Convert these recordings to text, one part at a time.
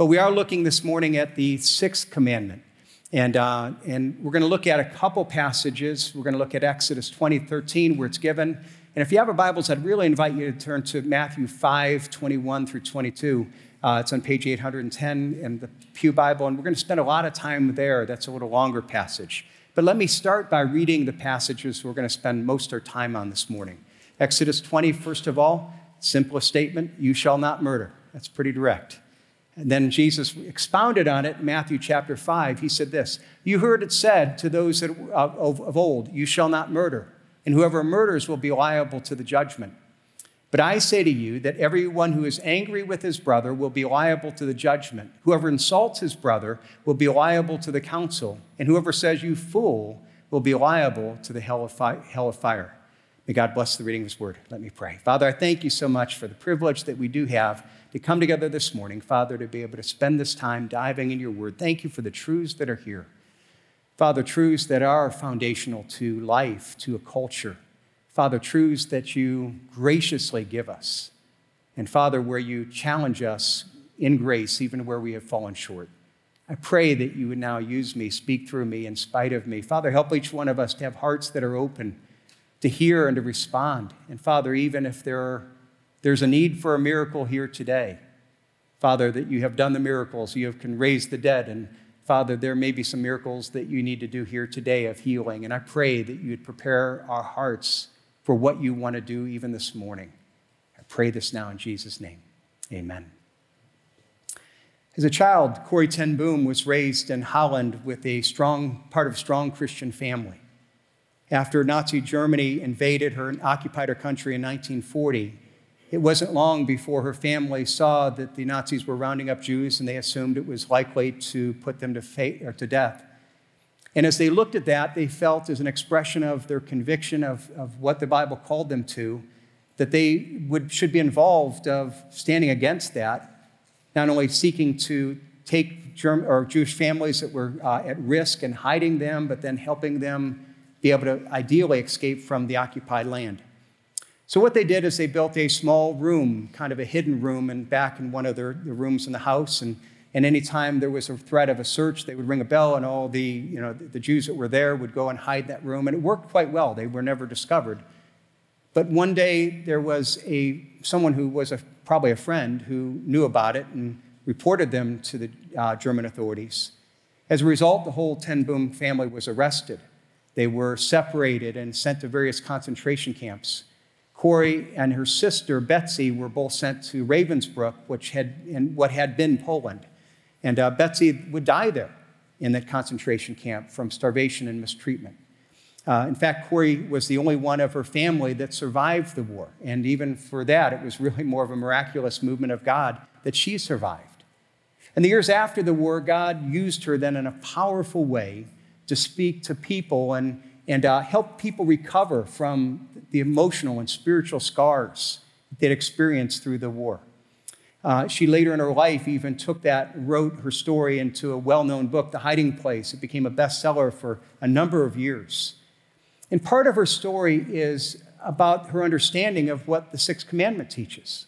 But we are looking this morning at the sixth commandment. And, uh, and we're going to look at a couple passages. We're going to look at Exodus 20, 13, where it's given. And if you have a Bibles, I'd really invite you to turn to Matthew 5, 21 through 22. Uh, it's on page 810 in the Pew Bible, and we're going to spend a lot of time there. That's a little longer passage. But let me start by reading the passages we're going to spend most of our time on this morning. Exodus 20, first of all, simplest statement you shall not murder. That's pretty direct. And then Jesus expounded on it in Matthew chapter 5. He said this You heard it said to those that, uh, of, of old, You shall not murder, and whoever murders will be liable to the judgment. But I say to you that everyone who is angry with his brother will be liable to the judgment. Whoever insults his brother will be liable to the council, and whoever says, You fool, will be liable to the hell of, fire. May God bless the reading of his word. Let me pray. Father, I thank you so much for the privilege that we do have to come together this morning, Father, to be able to spend this time diving in your word. Thank you for the truths that are here. Father, truths that are foundational to life, to a culture. Father, truths that you graciously give us. And Father, where you challenge us in grace, even where we have fallen short. I pray that you would now use me, speak through me, in spite of me. Father, help each one of us to have hearts that are open to hear and to respond. And Father, even if there are there's a need for a miracle here today. Father, that you have done the miracles, you can raise the dead. And Father, there may be some miracles that you need to do here today of healing. And I pray that you would prepare our hearts for what you want to do even this morning. I pray this now in Jesus' name. Amen. As a child, Corrie ten Boom was raised in Holland with a strong part of a strong Christian family. After Nazi Germany invaded her and occupied her country in 1940, it wasn't long before her family saw that the Nazis were rounding up Jews and they assumed it was likely to put them to, fate, or to death. And as they looked at that, they felt as an expression of their conviction of, of what the Bible called them to, that they would, should be involved of standing against that, not only seeking to take German, or Jewish families that were uh, at risk and hiding them, but then helping them be able to ideally escape from the occupied land. So, what they did is they built a small room, kind of a hidden room, and back in one of their, the rooms in the house. And, and anytime there was a threat of a search, they would ring a bell, and all the, you know, the Jews that were there would go and hide that room. And it worked quite well. They were never discovered. But one day, there was a, someone who was a, probably a friend who knew about it and reported them to the uh, German authorities. As a result, the whole Ten Boom family was arrested. They were separated and sent to various concentration camps. Corrie and her sister Betsy were both sent to Ravensbrück, which had in what had been Poland. And uh, Betsy would die there in that concentration camp from starvation and mistreatment. Uh, in fact, Corrie was the only one of her family that survived the war. And even for that, it was really more of a miraculous movement of God that she survived. And the years after the war, God used her then in a powerful way to speak to people and, and uh, help people recover from the emotional and spiritual scars they'd experienced through the war. Uh, she later in her life even took that, wrote her story into a well known book, The Hiding Place. It became a bestseller for a number of years. And part of her story is about her understanding of what the Sixth Commandment teaches.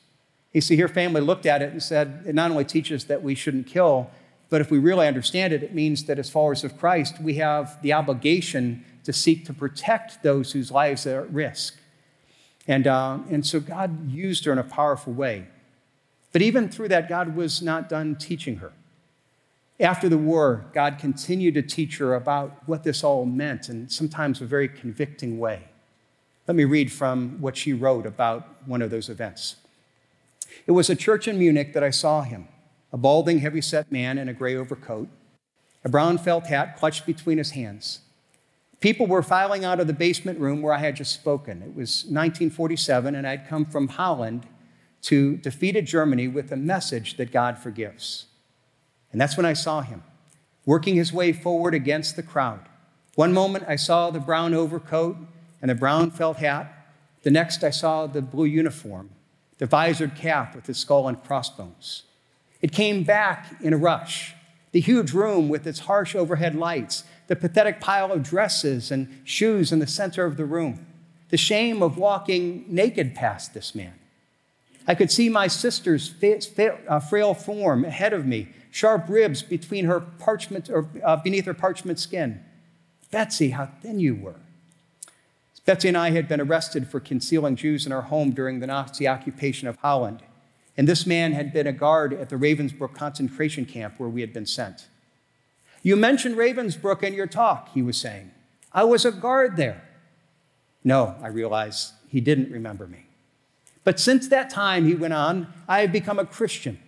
You see, her family looked at it and said, it not only teaches that we shouldn't kill, but if we really understand it, it means that as followers of Christ, we have the obligation to seek to protect those whose lives are at risk. And, uh, and so God used her in a powerful way. But even through that, God was not done teaching her. After the war, God continued to teach her about what this all meant, and sometimes a very convicting way. Let me read from what she wrote about one of those events. It was a church in Munich that I saw him, a balding, heavy set man in a gray overcoat, a brown felt hat clutched between his hands. People were filing out of the basement room where I had just spoken. It was 1947, and I'd come from Holland to defeated Germany with a message that God forgives. And that's when I saw him, working his way forward against the crowd. One moment I saw the brown overcoat and the brown felt hat. The next I saw the blue uniform, the visored cap with the skull and crossbones. It came back in a rush. The huge room with its harsh overhead lights, the pathetic pile of dresses and shoes in the center of the room, the shame of walking naked past this man. I could see my sister's uh, frail form ahead of me, sharp ribs between her parchment or uh, beneath her parchment skin. Betsy, how thin you were. Betsy and I had been arrested for concealing Jews in our home during the Nazi occupation of Holland. And this man had been a guard at the Ravensbrück concentration camp where we had been sent. You mentioned Ravensbrück in your talk, he was saying. I was a guard there. No, I realized he didn't remember me. But since that time, he went on, I have become a Christian.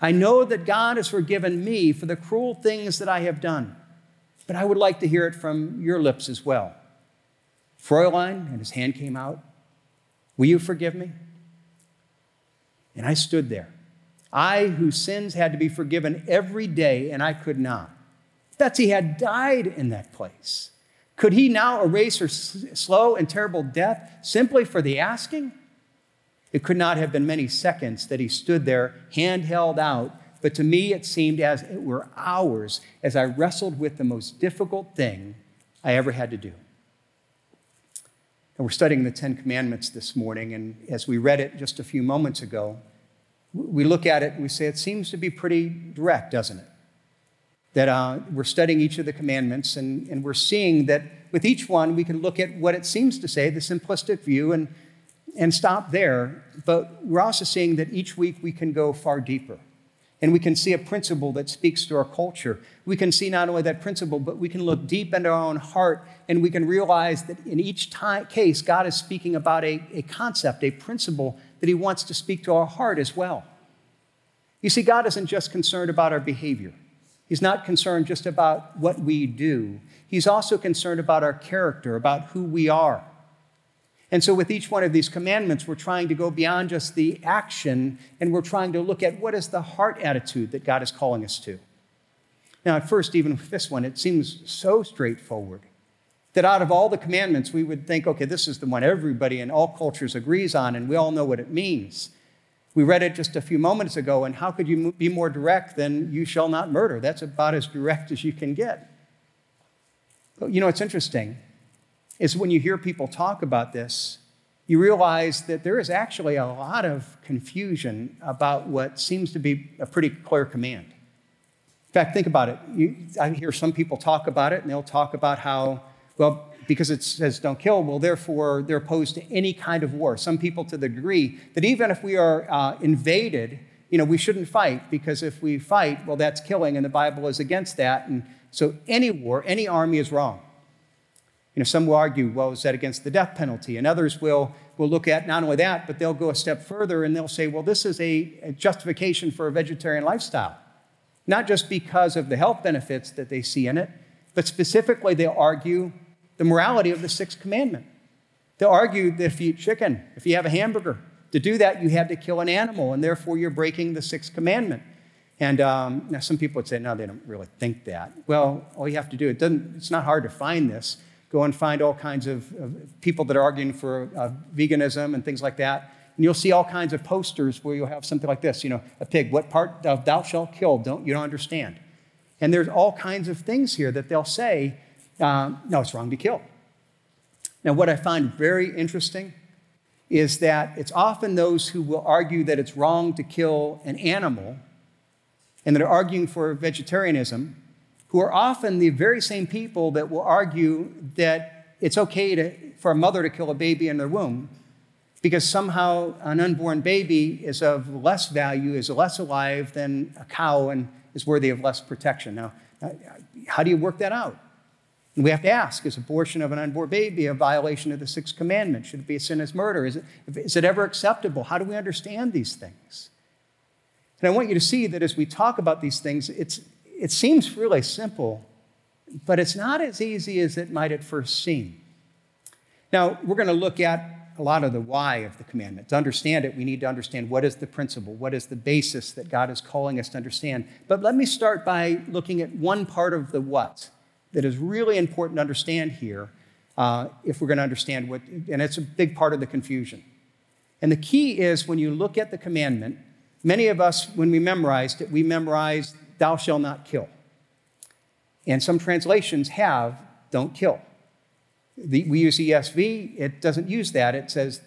I know that God has forgiven me for the cruel things that I have done. But I would like to hear it from your lips as well. Fräulein, and his hand came out, will you forgive me? And I stood there. I, whose sins had to be forgiven every day, and I could not. Betsy had died in that place. Could he now erase her slow and terrible death simply for the asking? It could not have been many seconds that he stood there, hand held out, but to me it seemed as it were hours as I wrestled with the most difficult thing I ever had to do. And we're studying the Ten Commandments this morning, and as we read it just a few moments ago, we look at it and we say it seems to be pretty direct, doesn't it? That uh, we're studying each of the commandments, and, and we're seeing that with each one we can look at what it seems to say, the simplistic view, and, and stop there. But we're also seeing that each week we can go far deeper. And we can see a principle that speaks to our culture. We can see not only that principle, but we can look deep into our own heart and we can realize that in each time, case, God is speaking about a, a concept, a principle that He wants to speak to our heart as well. You see, God isn't just concerned about our behavior, He's not concerned just about what we do. He's also concerned about our character, about who we are. And so, with each one of these commandments, we're trying to go beyond just the action and we're trying to look at what is the heart attitude that God is calling us to. Now, at first, even with this one, it seems so straightforward that out of all the commandments, we would think, okay, this is the one everybody in all cultures agrees on, and we all know what it means. We read it just a few moments ago, and how could you be more direct than you shall not murder? That's about as direct as you can get. But you know, it's interesting is when you hear people talk about this, you realize that there is actually a lot of confusion about what seems to be a pretty clear command. In fact, think about it. You, I hear some people talk about it, and they'll talk about how, well, because it says don't kill, well, therefore they're opposed to any kind of war. Some people to the degree that even if we are uh, invaded, you know, we shouldn't fight because if we fight, well, that's killing, and the Bible is against that. And so any war, any army is wrong. You know, some will argue, well, is that against the death penalty? And others will, will look at not only that, but they'll go a step further and they'll say, well, this is a, a justification for a vegetarian lifestyle. Not just because of the health benefits that they see in it, but specifically they'll argue the morality of the sixth commandment. They'll argue that if you eat chicken, if you have a hamburger, to do that, you had to kill an animal, and therefore you're breaking the sixth commandment. And um, now some people would say, no, they don't really think that. Well, all you have to do, it doesn't, it's not hard to find this. Go and find all kinds of, of people that are arguing for uh, veganism and things like that. And you'll see all kinds of posters where you'll have something like this, you know, a pig, what part of thou shalt kill? Don't, you don't understand. And there's all kinds of things here that they'll say, uh, no, it's wrong to kill. Now, what I find very interesting is that it's often those who will argue that it's wrong to kill an animal and that are arguing for vegetarianism who are often the very same people that will argue that it's okay to, for a mother to kill a baby in their womb because somehow an unborn baby is of less value, is less alive than a cow, and is worthy of less protection. Now, how do you work that out? We have to ask is abortion of an unborn baby a violation of the sixth commandment? Should it be a sin as murder? Is it, is it ever acceptable? How do we understand these things? And I want you to see that as we talk about these things, it's, it seems really simple, but it's not as easy as it might at first seem. Now, we're going to look at a lot of the why of the commandment. To understand it, we need to understand what is the principle, what is the basis that God is calling us to understand. But let me start by looking at one part of the what that is really important to understand here uh, if we're going to understand what, and it's a big part of the confusion. And the key is when you look at the commandment, many of us, when we memorized it, we memorized thou shalt not kill. And some translations have don't kill. The, we use ESV, it doesn't use that. It says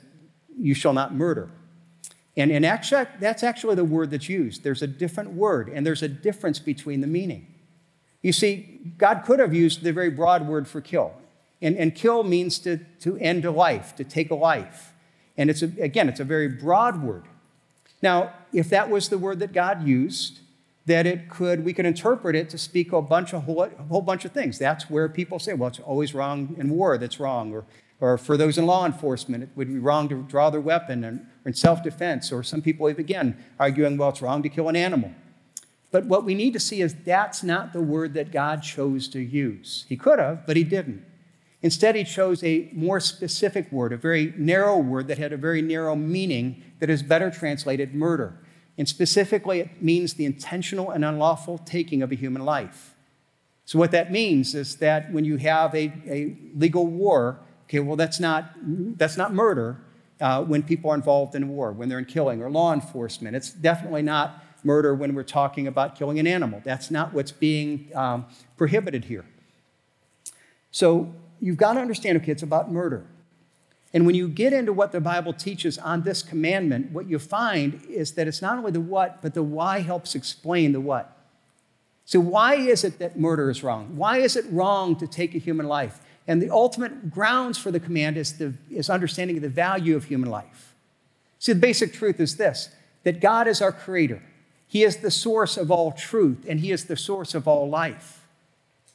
you shall not murder. And, actually, that's actually the word that's used. There's a different word, and there's a difference between the meaning. You see, God could have used the very broad word for kill. And, and kill means to, to end a life, to take a life. And it's a, again, it's a very broad word. Now, if that was the word that God used, that it could, we could interpret it to speak a bunch of whole, a whole bunch of things. That's where people say, well, it's always wrong in war, that's wrong. Or, or for those in law enforcement, it would be wrong to draw their weapon or in self defense. Or some people, again, arguing, well, it's wrong to kill an animal. But what we need to see is that's not the word that God chose to use. He could have, but he didn't. Instead, he chose a more specific word, a very narrow word that had a very narrow meaning that is better translated murder. And specifically, it means the intentional and unlawful taking of a human life. So, what that means is that when you have a, a legal war, okay, well, that's not, that's not murder uh, when people are involved in war, when they're in killing or law enforcement. It's definitely not murder when we're talking about killing an animal. That's not what's being um, prohibited here. So, you've got to understand, okay, it's about murder. And when you get into what the Bible teaches on this commandment, what you find is that it's not only the what, but the why helps explain the what. So, why is it that murder is wrong? Why is it wrong to take a human life? And the ultimate grounds for the command is, the, is understanding the value of human life. See, the basic truth is this that God is our creator, He is the source of all truth, and He is the source of all life.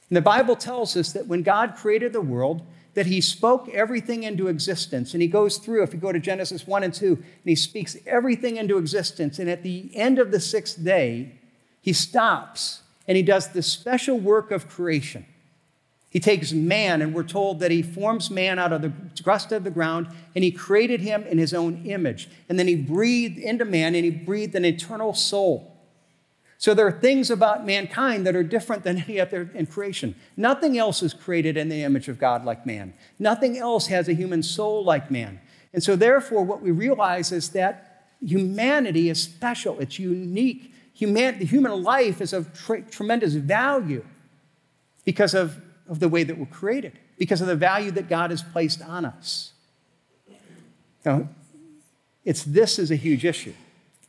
And the Bible tells us that when God created the world, that he spoke everything into existence. And he goes through, if you go to Genesis 1 and 2, and he speaks everything into existence. And at the end of the sixth day, he stops and he does the special work of creation. He takes man, and we're told that he forms man out of the crust of the ground, and he created him in his own image. And then he breathed into man, and he breathed an eternal soul. So there are things about mankind that are different than any other in creation. Nothing else is created in the image of God like man. Nothing else has a human soul like man. And so, therefore, what we realize is that humanity is special, it's unique. Human, the human life is of tre- tremendous value because of, of the way that we're created, because of the value that God has placed on us. Now, it's this is a huge issue.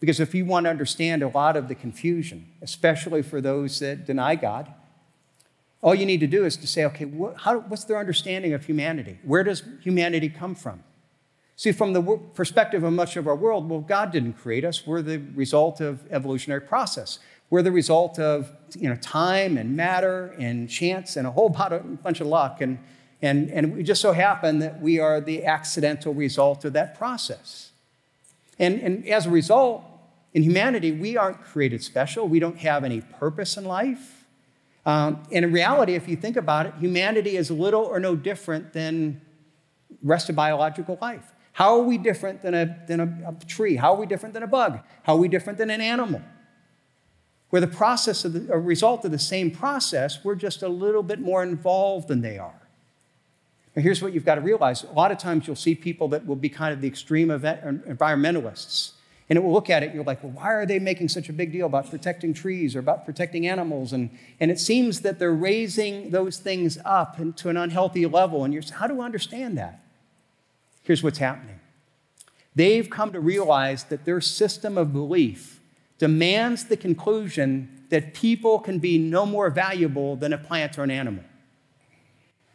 Because if you want to understand a lot of the confusion, especially for those that deny God, all you need to do is to say, okay, what, how, what's their understanding of humanity? Where does humanity come from? See, from the perspective of much of our world, well, God didn't create us. We're the result of evolutionary process. We're the result of you know, time and matter and chance and a whole bunch of luck. And, and, and we just so happen that we are the accidental result of that process. And, and as a result, in humanity, we aren't created special. We don't have any purpose in life. Um, and in reality, if you think about it, humanity is little or no different than rest of biological life. How are we different than a, than a, a tree? How are we different than a bug? How are we different than an animal? We're the process of the, a result of the same process, we're just a little bit more involved than they are. Now, here's what you've got to realize. A lot of times you'll see people that will be kind of the extreme event, environmentalists and it will look at it, you're like, well, why are they making such a big deal about protecting trees or about protecting animals? And, and it seems that they're raising those things up to an unhealthy level. And you're how do I understand that? Here's what's happening they've come to realize that their system of belief demands the conclusion that people can be no more valuable than a plant or an animal.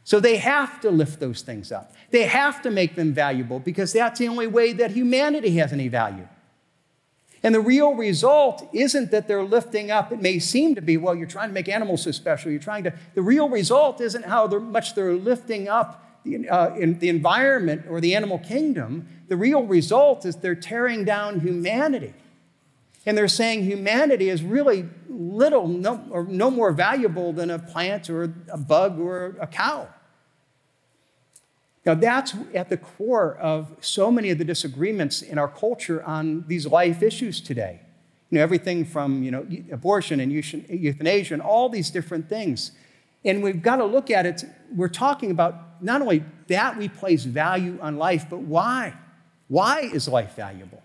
So they have to lift those things up. They have to make them valuable because that's the only way that humanity has any value. And the real result isn't that they're lifting up. It may seem to be, well, you're trying to make animals so special. You're trying to. The real result isn't how they're, much they're lifting up uh, in the environment or the animal kingdom. The real result is they're tearing down humanity. And they're saying humanity is really little no, or no more valuable than a plant or a bug or a cow. Now, that's at the core of so many of the disagreements in our culture on these life issues today. You know, everything from you know, abortion and euthanasia and all these different things. And we've got to look at it. We're talking about not only that we place value on life, but why? Why is life valuable?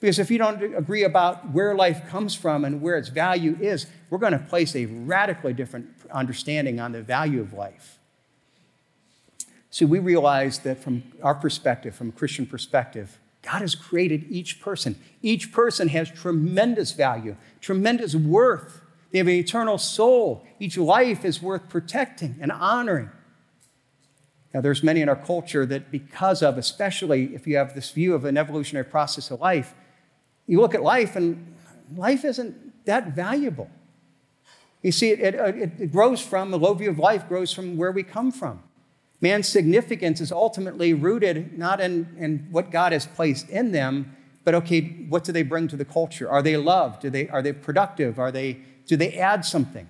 Because if you don't agree about where life comes from and where its value is, we're going to place a radically different understanding on the value of life. See, we realize that from our perspective, from a Christian perspective, God has created each person. Each person has tremendous value, tremendous worth. They have an eternal soul. Each life is worth protecting and honoring. Now, there's many in our culture that, because of, especially if you have this view of an evolutionary process of life, you look at life and life isn't that valuable. You see, it, it, it grows from, a low view of life grows from where we come from. Man's significance is ultimately rooted not in, in what God has placed in them, but okay, what do they bring to the culture? Are they loved? Do they, are they productive? Are they, do they add something?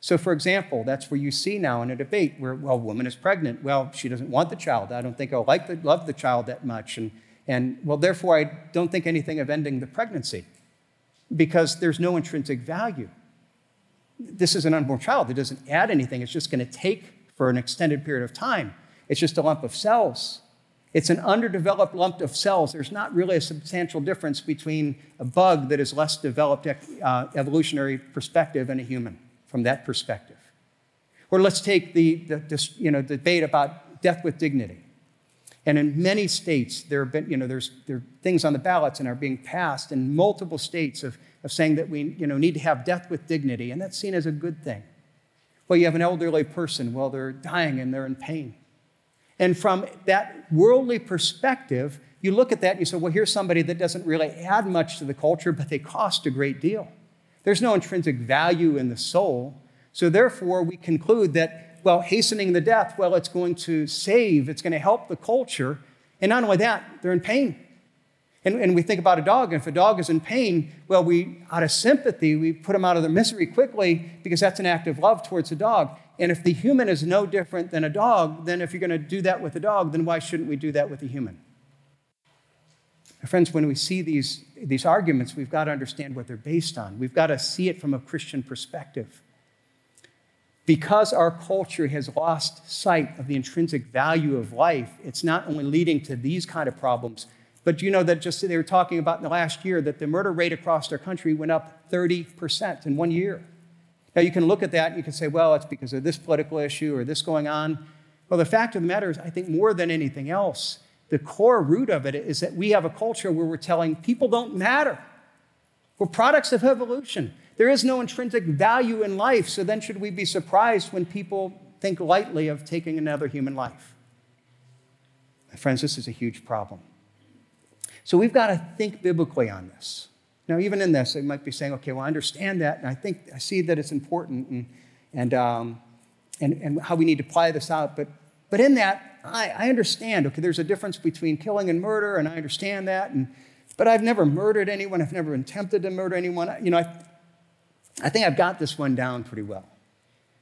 So, for example, that's where you see now in a debate where, well, a woman is pregnant. Well, she doesn't want the child. I don't think I'll like the, love the child that much. And, and, well, therefore, I don't think anything of ending the pregnancy because there's no intrinsic value. This is an unborn child. It doesn't add anything. It's just going to take for an extended period of time. It's just a lump of cells. It's an underdeveloped lump of cells. There's not really a substantial difference between a bug that is less developed uh, evolutionary perspective and a human from that perspective. Or let's take the, the this, you know, debate about death with dignity. And in many states, there have been, you know, there's there are things on the ballots and are being passed in multiple states of, of saying that we you know, need to have death with dignity, and that's seen as a good thing. Well, you have an elderly person, well, they're dying and they're in pain. And from that worldly perspective, you look at that and you say, well, here's somebody that doesn't really add much to the culture, but they cost a great deal. There's no intrinsic value in the soul. So therefore, we conclude that, well, hastening the death, well, it's going to save, it's going to help the culture. And not only that, they're in pain. And, and we think about a dog, and if a dog is in pain, well, we, out of sympathy, we put them out of their misery quickly because that's an act of love towards the dog. And if the human is no different than a dog, then if you're going to do that with a dog, then why shouldn't we do that with a human? Friends, when we see these, these arguments, we've got to understand what they're based on. We've got to see it from a Christian perspective. Because our culture has lost sight of the intrinsic value of life, it's not only leading to these kind of problems, but you know that just they were talking about in the last year that the murder rate across our country went up 30% in one year. Now you can look at that and you can say, well, it's because of this political issue or this going on. Well, the fact of the matter is, I think more than anything else, the core root of it is that we have a culture where we're telling people don't matter. We're products of evolution. There is no intrinsic value in life, so then should we be surprised when people think lightly of taking another human life? My friends, this is a huge problem. So we've got to think biblically on this. Now, even in this, they might be saying, okay, well, I understand that, and I think I see that it's important and, and, um, and, and how we need to apply this out. But, but in that, I, I understand, okay, there's a difference between killing and murder, and I understand that. And, but I've never murdered anyone. I've never been tempted to murder anyone. You know, I, I think I've got this one down pretty well.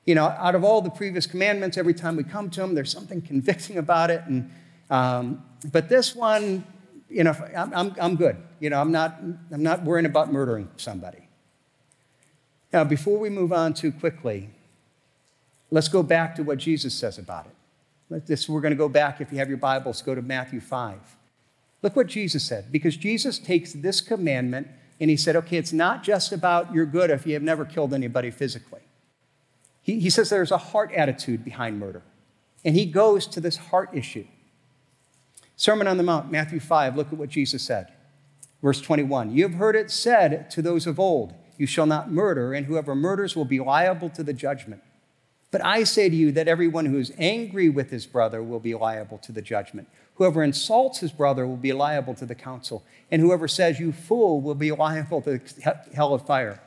You know, out of all the previous commandments, every time we come to them, there's something convicting about it. And, um, but this one, you know, I'm, I'm, I'm good. You know, I'm not, I'm not worrying about murdering somebody. Now, before we move on too quickly, let's go back to what Jesus says about it. This, we're going to go back, if you have your Bibles, go to Matthew 5. Look what Jesus said, because Jesus takes this commandment and he said, okay, it's not just about your good if you have never killed anybody physically. He, he says there's a heart attitude behind murder. And he goes to this heart issue. Sermon on the Mount, Matthew 5, look at what Jesus said. Verse 21 You have heard it said to those of old, You shall not murder, and whoever murders will be liable to the judgment. But I say to you that everyone who is angry with his brother will be liable to the judgment. Whoever insults his brother will be liable to the council. And whoever says, You fool, will be liable to hell of fire.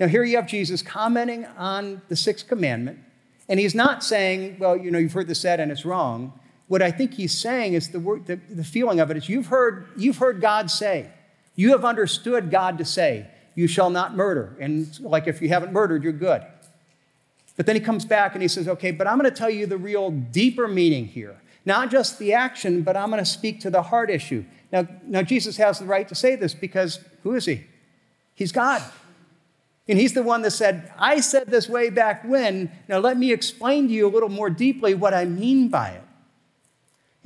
Now, here you have Jesus commenting on the sixth commandment. And he's not saying, Well, you know, you've heard this said and it's wrong. What I think he's saying is the, word, the, the feeling of it is you've heard, you've heard God say, you have understood God to say, You shall not murder. And like if you haven't murdered, you're good. But then he comes back and he says, okay, but I'm going to tell you the real deeper meaning here. Not just the action, but I'm going to speak to the heart issue. Now, now, Jesus has the right to say this because who is he? He's God. And he's the one that said, I said this way back when. Now, let me explain to you a little more deeply what I mean by it.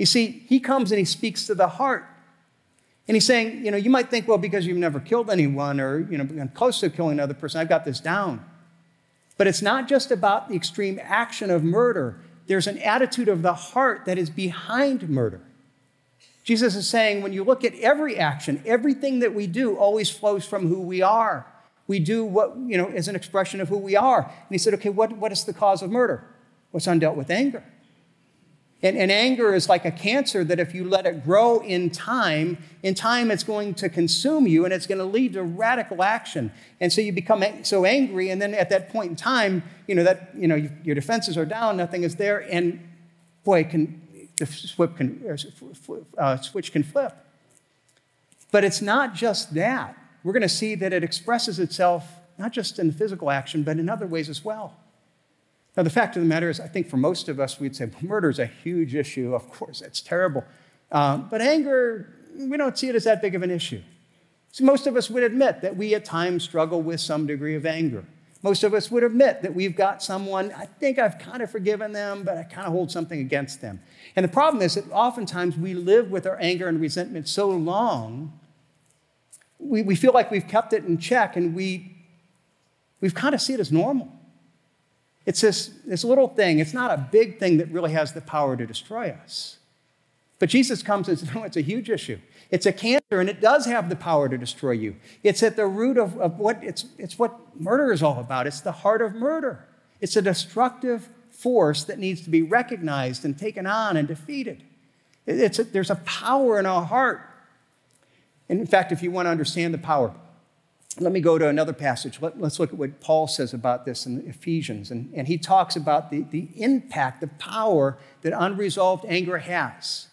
You see, he comes and he speaks to the heart. And he's saying, you know, you might think, well, because you've never killed anyone or, you know, been close to killing another person, I've got this down. But it's not just about the extreme action of murder, there's an attitude of the heart that is behind murder. Jesus is saying when you look at every action, everything that we do always flows from who we are. We do what, you know, is an expression of who we are. And he said, okay, what, what is the cause of murder? What's undealt with anger? And, and, anger is like a cancer that if you let it grow in time, in time it's going to consume you and it's going to lead to radical action. And so you become so angry, and then at that point in time, you know that you know your defenses are down, nothing is there, and boy, can the switch can, uh, switch can flip. But it's not just that. We're going to see that it expresses itself not just in physical action, but in other ways as well. Now, the fact of the matter is, I think for most of us, we'd say well, murder is a huge issue. Of course, it's terrible. Um, but anger, we don't see it as that big of an issue. So most of us would admit that we at times struggle with some degree of anger. Most of us would admit that we've got someone, I think I've kind of forgiven them, but I kind of hold something against them. And the problem is that oftentimes we live with our anger and resentment so long, we, we feel like we've kept it in check and we, we've kind of see it as normal. It's this, this little thing, it's not a big thing that really has the power to destroy us. But Jesus comes and says, no, it's a huge issue. It's a cancer, and it does have the power to destroy you. It's at the root of, of what it's, it's what murder is all about. It's the heart of murder. It's a destructive force that needs to be recognized and taken on and defeated. It's a, there's a power in our heart. And in fact, if you want to understand the power, let me go to another passage. Let, us look at what Paul says about this in Ephesians. And, and he talks about the, the impact, the power that unresolved anger has.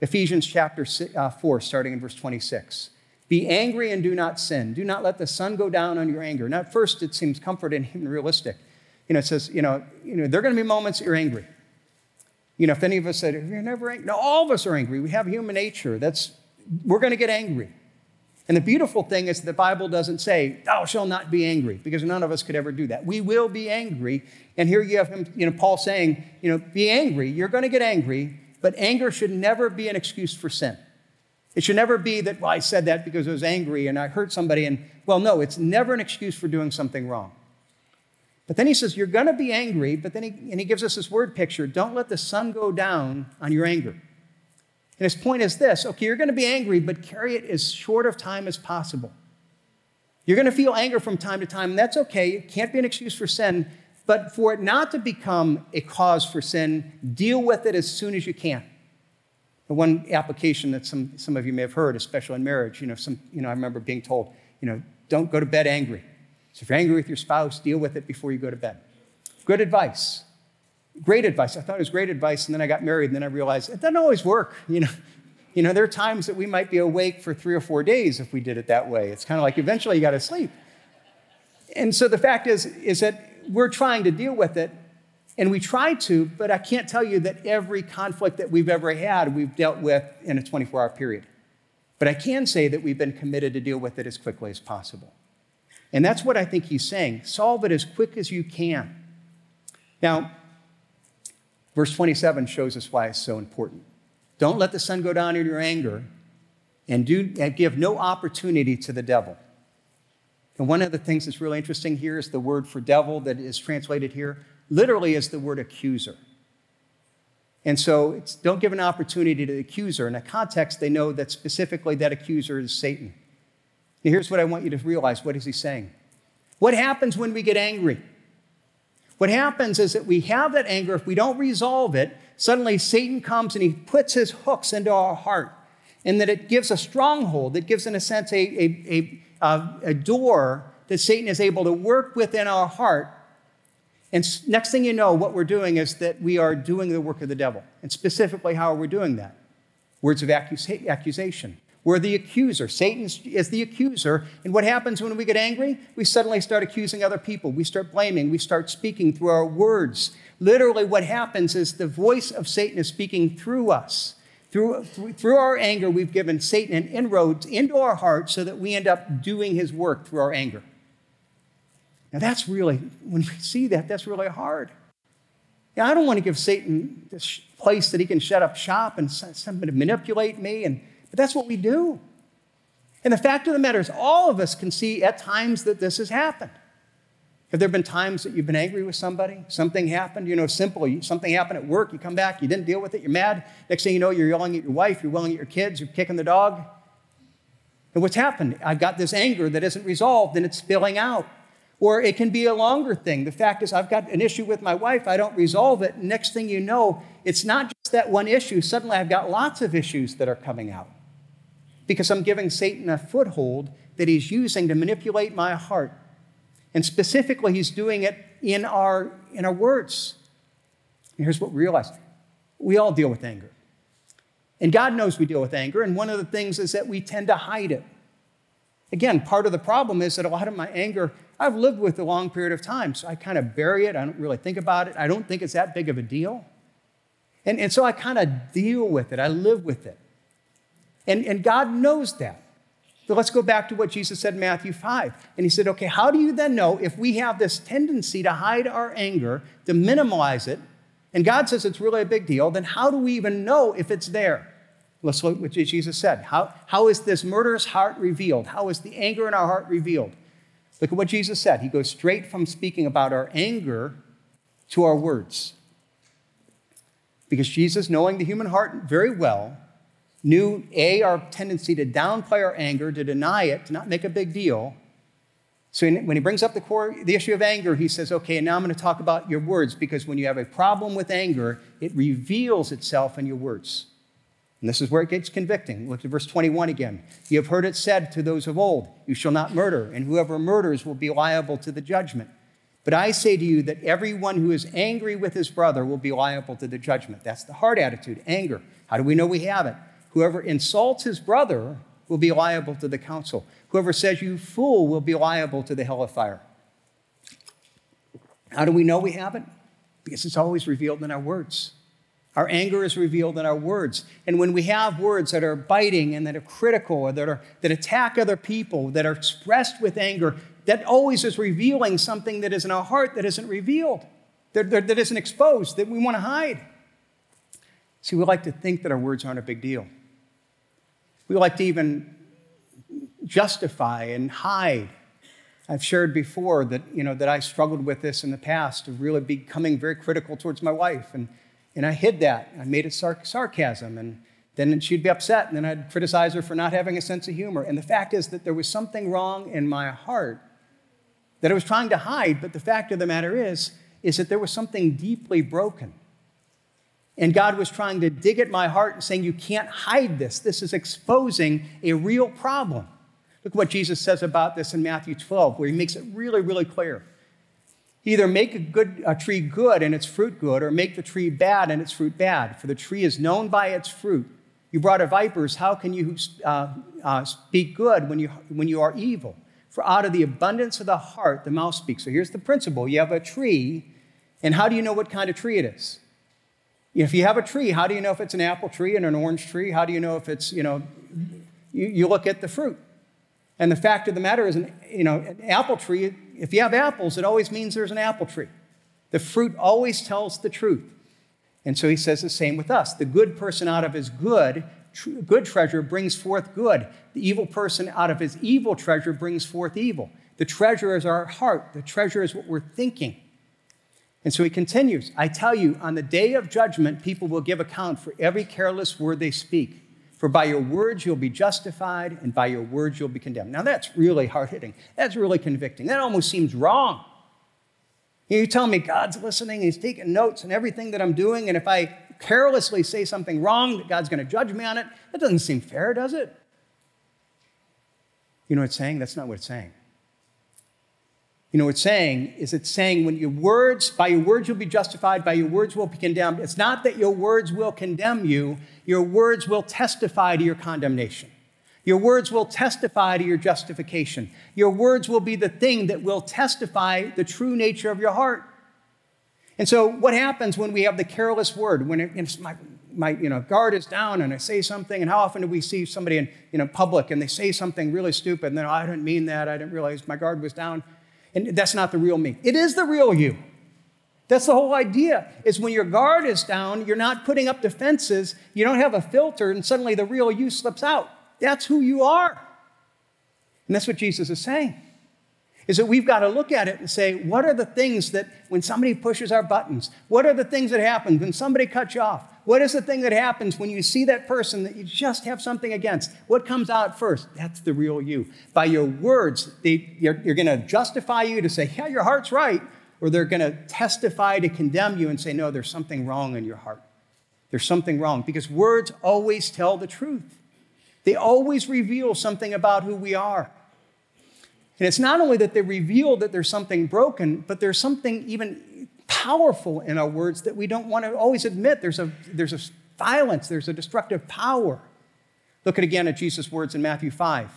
Ephesians chapter uh, 4, starting in verse 26. Be angry and do not sin. Do not let the sun go down on your anger. Now, at first, it seems comforting and realistic. You know, it says, you know, you know there are going to be moments you're angry. You know, if any of us said, you're never angry. No, all of us are angry. We have human nature. That's, we're going to get angry. And the beautiful thing is the Bible doesn't say, Thou shalt not be angry, because none of us could ever do that. We will be angry. And here you have him, you know, Paul saying, you know, be angry. You're going to get angry, but anger should never be an excuse for sin. It should never be that, well, I said that because I was angry and I hurt somebody. And, well, no, it's never an excuse for doing something wrong. But then he says, You're going to be angry, but then he, and he gives us this word picture don't let the sun go down on your anger. And his point is this okay, you're going to be angry, but carry it as short of time as possible. You're going to feel anger from time to time, and that's okay. It can't be an excuse for sin. But for it not to become a cause for sin, deal with it as soon as you can. The one application that some, some of you may have heard, especially in marriage, you know, some, you know, I remember being told, you know, don't go to bed angry. So if you're angry with your spouse, deal with it before you go to bed. Good advice. Great advice. I thought it was great advice, and then I got married, and then I realized it doesn't always work. You know, you know, there are times that we might be awake for three or four days if we did it that way. It's kind of like eventually you got to sleep. And so the fact is, is that we're trying to deal with it, and we try to, but I can't tell you that every conflict that we've ever had, we've dealt with in a 24 hour period. But I can say that we've been committed to deal with it as quickly as possible. And that's what I think he's saying. Solve it as quick as you can. Now, Verse 27 shows us why it's so important. Don't let the sun go down in your anger and, do, and give no opportunity to the devil. And one of the things that's really interesting here is the word for devil that is translated here literally is the word accuser. And so don't give an opportunity to the accuser. In a context, they know that specifically that accuser is Satan. Here's what I want you to realize what is he saying? What happens when we get angry? What happens is that we have that anger, if we don't resolve it, suddenly Satan comes and he puts his hooks into our heart. And that it gives a stronghold, it gives, in a sense, a, a, a, a door that Satan is able to work within our heart. And next thing you know, what we're doing is that we are doing the work of the devil. And specifically, how are we doing that? Words of accusation. We're the accuser. Satan is the accuser. And what happens when we get angry? We suddenly start accusing other people. We start blaming. We start speaking through our words. Literally, what happens is the voice of Satan is speaking through us. Through, through our anger, we've given Satan an inroad into our hearts so that we end up doing his work through our anger. Now, that's really, when we see that, that's really hard. Now, I don't want to give Satan this place that he can shut up shop and somebody manipulate me and but that's what we do. And the fact of the matter is, all of us can see at times that this has happened. Have there been times that you've been angry with somebody? Something happened, you know, simple. Something happened at work, you come back, you didn't deal with it, you're mad. Next thing you know, you're yelling at your wife, you're yelling at your kids, you're kicking the dog. And what's happened? I've got this anger that isn't resolved and it's spilling out. Or it can be a longer thing. The fact is, I've got an issue with my wife, I don't resolve it. Next thing you know, it's not just that one issue. Suddenly, I've got lots of issues that are coming out because I'm giving Satan a foothold that he's using to manipulate my heart. And specifically, he's doing it in our, in our words. And here's what we realize we all deal with anger. And God knows we deal with anger, and one of the things is that we tend to hide it. Again, part of the problem is that a lot of my anger I've lived with a long period of time, so I kind of bury it. I don't really think about it. I don't think it's that big of a deal. And, and so I kind of deal with it, I live with it. And, and God knows that. So let's go back to what Jesus said in Matthew 5. And he said, okay, how do you then know if we have this tendency to hide our anger, to minimize it, and God says it's really a big deal, then how do we even know if it's there? Let's look at what Jesus said. How, how is this murderous heart revealed? How is the anger in our heart revealed? Look at what Jesus said. He goes straight from speaking about our anger to our words. Because Jesus, knowing the human heart very well, knew A, our tendency to downplay our anger, to deny it, to not make a big deal. So when he brings up the core, the issue of anger, he says, okay, and now I'm going to talk about your words because when you have a problem with anger, it reveals itself in your words. And this is where it gets convicting. Look at verse 21 again. You have heard it said to those of old, You shall not murder, and whoever murders will be liable to the judgment. But I say to you that everyone who is angry with his brother will be liable to the judgment. That's the heart attitude, anger. How do we know we have it? Whoever insults his brother will be liable to the council. Whoever says, You fool, will be liable to the hell of fire. How do we know we have it? Because it's always revealed in our words. Our anger is revealed in our words. And when we have words that are biting and that are critical or that, are, that attack other people, that are expressed with anger, that always is revealing something that is in our heart that isn't revealed, that, that, that isn't exposed, that we want to hide. See, we like to think that our words aren't a big deal. We like to even justify and hide. I've shared before that, you know, that I struggled with this in the past of really becoming very critical towards my wife. And, and I hid that. I made it sar- sarcasm. And then she'd be upset. And then I'd criticize her for not having a sense of humor. And the fact is that there was something wrong in my heart that I was trying to hide. But the fact of the matter is, is that there was something deeply broken. And God was trying to dig at my heart and saying, You can't hide this. This is exposing a real problem. Look what Jesus says about this in Matthew 12, where he makes it really, really clear. Either make a, good, a tree good and its fruit good, or make the tree bad and its fruit bad. For the tree is known by its fruit. You brought a vipers, how can you uh, uh, speak good when you, when you are evil? For out of the abundance of the heart, the mouth speaks. So here's the principle you have a tree, and how do you know what kind of tree it is? If you have a tree, how do you know if it's an apple tree and an orange tree? How do you know if it's, you know, you, you look at the fruit. And the fact of the matter is, an, you know, an apple tree, if you have apples, it always means there's an apple tree. The fruit always tells the truth. And so he says the same with us. The good person out of his good, tr- good treasure brings forth good. The evil person out of his evil treasure brings forth evil. The treasure is our heart. The treasure is what we're thinking. And so he continues I tell you, on the day of judgment, people will give account for every careless word they speak. For by your words you'll be justified, and by your words you'll be condemned. Now that's really hard hitting. That's really convicting. That almost seems wrong. You tell me God's listening, He's taking notes and everything that I'm doing, and if I carelessly say something wrong, that God's going to judge me on it. That doesn't seem fair, does it? You know what it's saying? That's not what it's saying. You know, it's saying is it's saying when your words, by your words you'll be justified, by your words will be condemned. It's not that your words will condemn you, your words will testify to your condemnation. Your words will testify to your justification. Your words will be the thing that will testify the true nature of your heart. And so, what happens when we have the careless word? When it, my, my you know, guard is down and I say something, and how often do we see somebody in you know, public and they say something really stupid, and then oh, I didn't mean that, I didn't realize my guard was down. And that's not the real me. It is the real you. That's the whole idea. Is when your guard is down, you're not putting up defenses, you don't have a filter, and suddenly the real you slips out. That's who you are. And that's what Jesus is saying. is that we've got to look at it and say, what are the things that when somebody pushes our buttons? What are the things that happen when somebody cuts you off? What is the thing that happens when you see that person that you just have something against? What comes out first? That's the real you. By your words, they, you're, you're going to justify you to say, yeah, your heart's right, or they're going to testify to condemn you and say, no, there's something wrong in your heart. There's something wrong because words always tell the truth. They always reveal something about who we are. And it's not only that they reveal that there's something broken, but there's something even powerful in our words that we don't want to always admit. There's a, there's a violence, there's a destructive power. Look at again at Jesus' words in Matthew 5,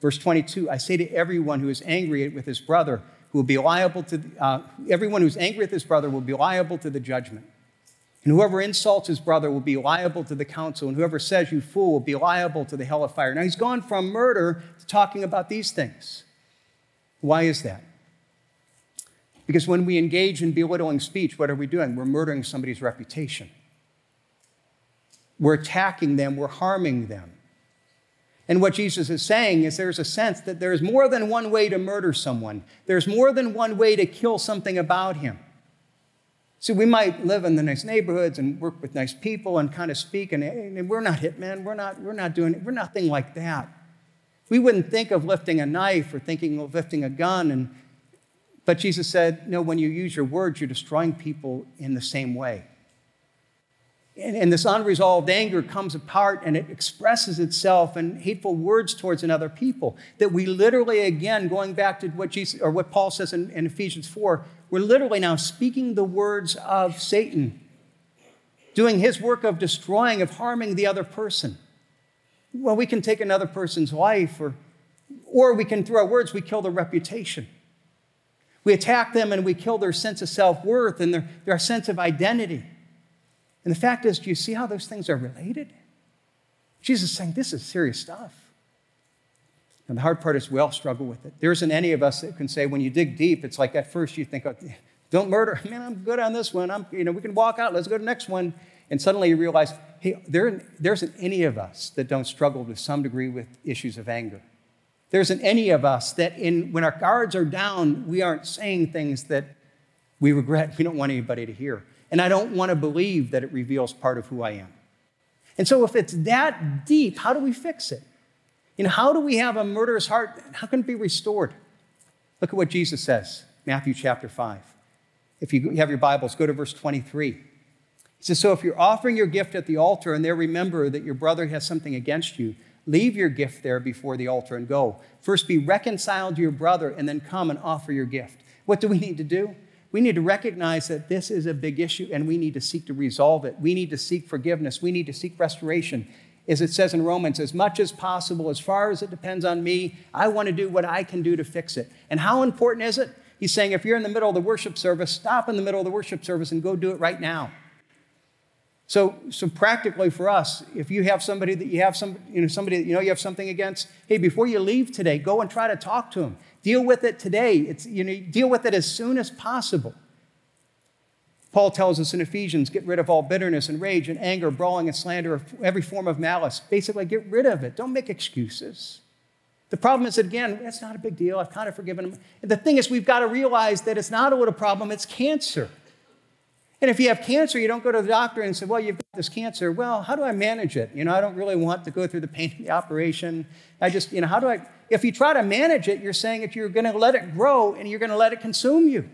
verse 22. I say to everyone who is angry with his brother, who will be liable to, uh, everyone who's angry with his brother will be liable to the judgment. And whoever insults his brother will be liable to the council, and whoever says you fool will be liable to the hell of fire. Now he's gone from murder to talking about these things. Why is that? Because when we engage in belittling speech, what are we doing? We're murdering somebody's reputation. We're attacking them, we're harming them. And what Jesus is saying is there's a sense that there's more than one way to murder someone, there's more than one way to kill something about him. See, we might live in the nice neighborhoods and work with nice people and kind of speak, and, and we're not hitmen, we're not, we're not doing, we're nothing like that. We wouldn't think of lifting a knife or thinking of lifting a gun. And, but Jesus said, no, when you use your words, you're destroying people in the same way. And, and this unresolved anger comes apart and it expresses itself in hateful words towards another people. That we literally, again, going back to what Jesus or what Paul says in, in Ephesians 4, we're literally now speaking the words of Satan, doing his work of destroying, of harming the other person. Well, we can take another person's life, or, or we can, through our words, we kill their reputation. We attack them and we kill their sense of self worth and their, their sense of identity. And the fact is, do you see how those things are related? Jesus is saying this is serious stuff. And the hard part is we all struggle with it. There isn't any of us that can say when you dig deep, it's like at first you think, oh, don't murder. Man, I'm good on this one. I'm, you know, we can walk out. Let's go to the next one. And suddenly you realize, hey, there, there isn't any of us that don't struggle to some degree with issues of anger. There isn't any of us that, in, when our guards are down, we aren't saying things that we regret, we don't want anybody to hear. And I don't want to believe that it reveals part of who I am. And so, if it's that deep, how do we fix it? You know, how do we have a murderous heart? How can it be restored? Look at what Jesus says, Matthew chapter 5. If you have your Bibles, go to verse 23. He says, So if you're offering your gift at the altar and there remember that your brother has something against you, leave your gift there before the altar and go. First be reconciled to your brother and then come and offer your gift. What do we need to do? We need to recognize that this is a big issue and we need to seek to resolve it. We need to seek forgiveness. We need to seek restoration. As it says in Romans, as much as possible, as far as it depends on me, I want to do what I can do to fix it. And how important is it? He's saying if you're in the middle of the worship service, stop in the middle of the worship service and go do it right now. So, so practically for us, if you have somebody that you have some, you know, somebody that you know you have something against, hey, before you leave today, go and try to talk to them. Deal with it today. It's, you know, deal with it as soon as possible. Paul tells us in Ephesians get rid of all bitterness and rage and anger, brawling and slander, every form of malice. Basically, get rid of it. Don't make excuses. The problem is that, again, that's not a big deal. I've kind of forgiven him. And the thing is, we've got to realize that it's not a little problem, it's cancer. And if you have cancer, you don't go to the doctor and say, Well, you've got this cancer. Well, how do I manage it? You know, I don't really want to go through the pain of the operation. I just, you know, how do I? If you try to manage it, you're saying that you're going to let it grow and you're going to let it consume you.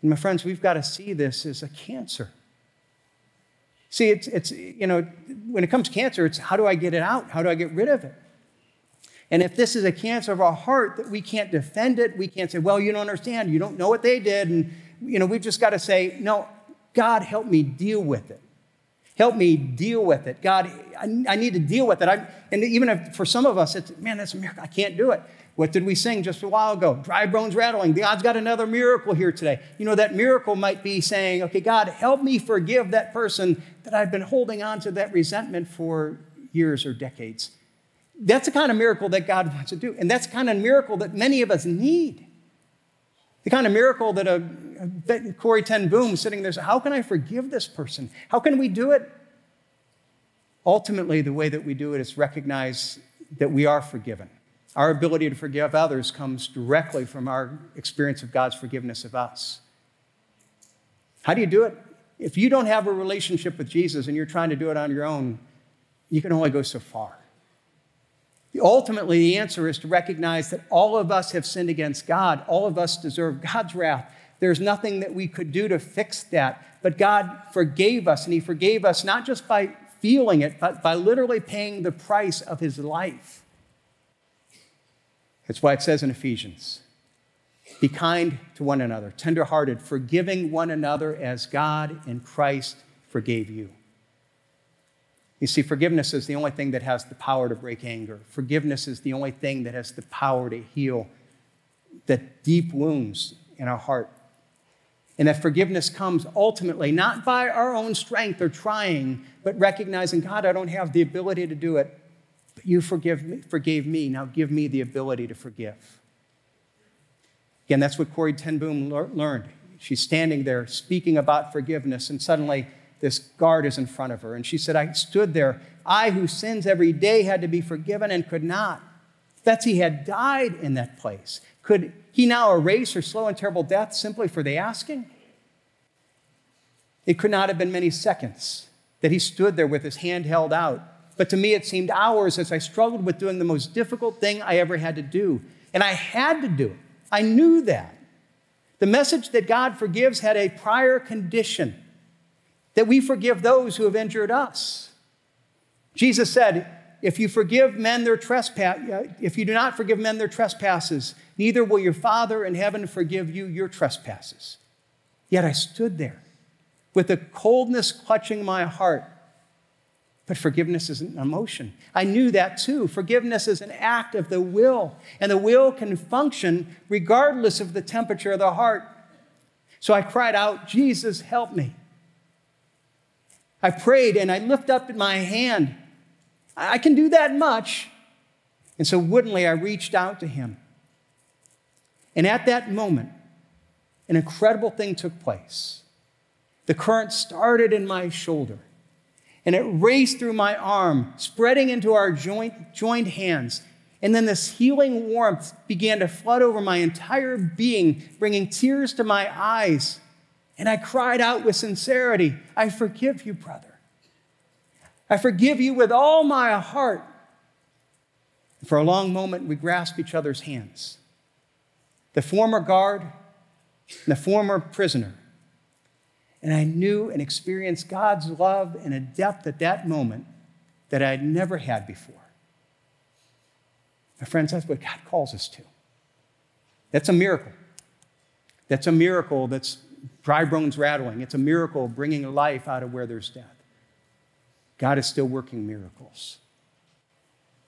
And my friends, we've got to see this as a cancer. See, it's, it's, you know, when it comes to cancer, it's how do I get it out? How do I get rid of it? And if this is a cancer of our heart that we can't defend it, we can't say, well, you don't understand, you don't know what they did, and you know, we've just got to say, no, God, help me deal with it. Help me deal with it. God, I, I need to deal with it. I, and even if for some of us, it's, man, that's a miracle. I can't do it. What did we sing just a while ago? Dry bones rattling. God's got another miracle here today. You know, that miracle might be saying, okay, God, help me forgive that person that I've been holding on to that resentment for years or decades. That's the kind of miracle that God wants to do. And that's the kind of miracle that many of us need. The kind of miracle that a, Corrie ten Boom sitting there, says, how can I forgive this person? How can we do it? Ultimately, the way that we do it is recognize that we are forgiven. Our ability to forgive others comes directly from our experience of God's forgiveness of us. How do you do it? If you don't have a relationship with Jesus and you're trying to do it on your own, you can only go so far. Ultimately, the answer is to recognize that all of us have sinned against God. All of us deserve God's wrath. There's nothing that we could do to fix that. But God forgave us, and He forgave us not just by feeling it, but by literally paying the price of His life. That's why it says in Ephesians be kind to one another, tenderhearted, forgiving one another as God in Christ forgave you. You see, forgiveness is the only thing that has the power to break anger. Forgiveness is the only thing that has the power to heal the deep wounds in our heart. And that forgiveness comes ultimately not by our own strength or trying, but recognizing, God, I don't have the ability to do it, but you forgive me, forgave me. Now give me the ability to forgive. Again, that's what Corrie ten Boom learned. She's standing there speaking about forgiveness, and suddenly this guard is in front of her. And she said, I stood there. I, who sins every day, had to be forgiven and could not. Betsy had died in that place. Could he now erase her slow and terrible death simply for the asking? It could not have been many seconds that he stood there with his hand held out. But to me, it seemed hours as I struggled with doing the most difficult thing I ever had to do. And I had to do it. I knew that. The message that God forgives had a prior condition that we forgive those who have injured us. Jesus said, if you forgive men their trespass, if you do not forgive men their trespasses, neither will your Father in heaven forgive you your trespasses. Yet I stood there with a coldness clutching my heart. But forgiveness is an emotion. I knew that too. Forgiveness is an act of the will, and the will can function regardless of the temperature of the heart. So I cried out, Jesus, help me. I prayed and I lift up my hand. I can do that much. And so woodenly, I reached out to him. And at that moment, an incredible thing took place. The current started in my shoulder and it raced through my arm, spreading into our joint, joined hands. And then this healing warmth began to flood over my entire being, bringing tears to my eyes. And I cried out with sincerity, I forgive you, brother. I forgive you with all my heart. For a long moment, we grasped each other's hands. The former guard and the former prisoner. And I knew and experienced God's love in a depth at that moment that I had never had before. My friends, that's what God calls us to. That's a miracle. That's a miracle that's dry bones rattling. It's a miracle bringing life out of where there's death. God is still working miracles.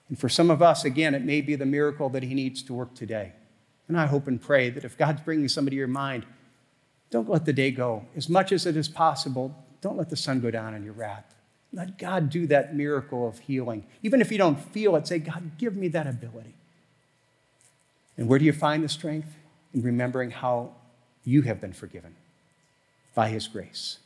And for some of us, again, it may be the miracle that He needs to work today. And I hope and pray that if God's bringing somebody to your mind, don't let the day go. As much as it is possible, don't let the sun go down in your wrath. Let God do that miracle of healing. Even if you don't feel it, say, God, give me that ability. And where do you find the strength? In remembering how you have been forgiven by His grace.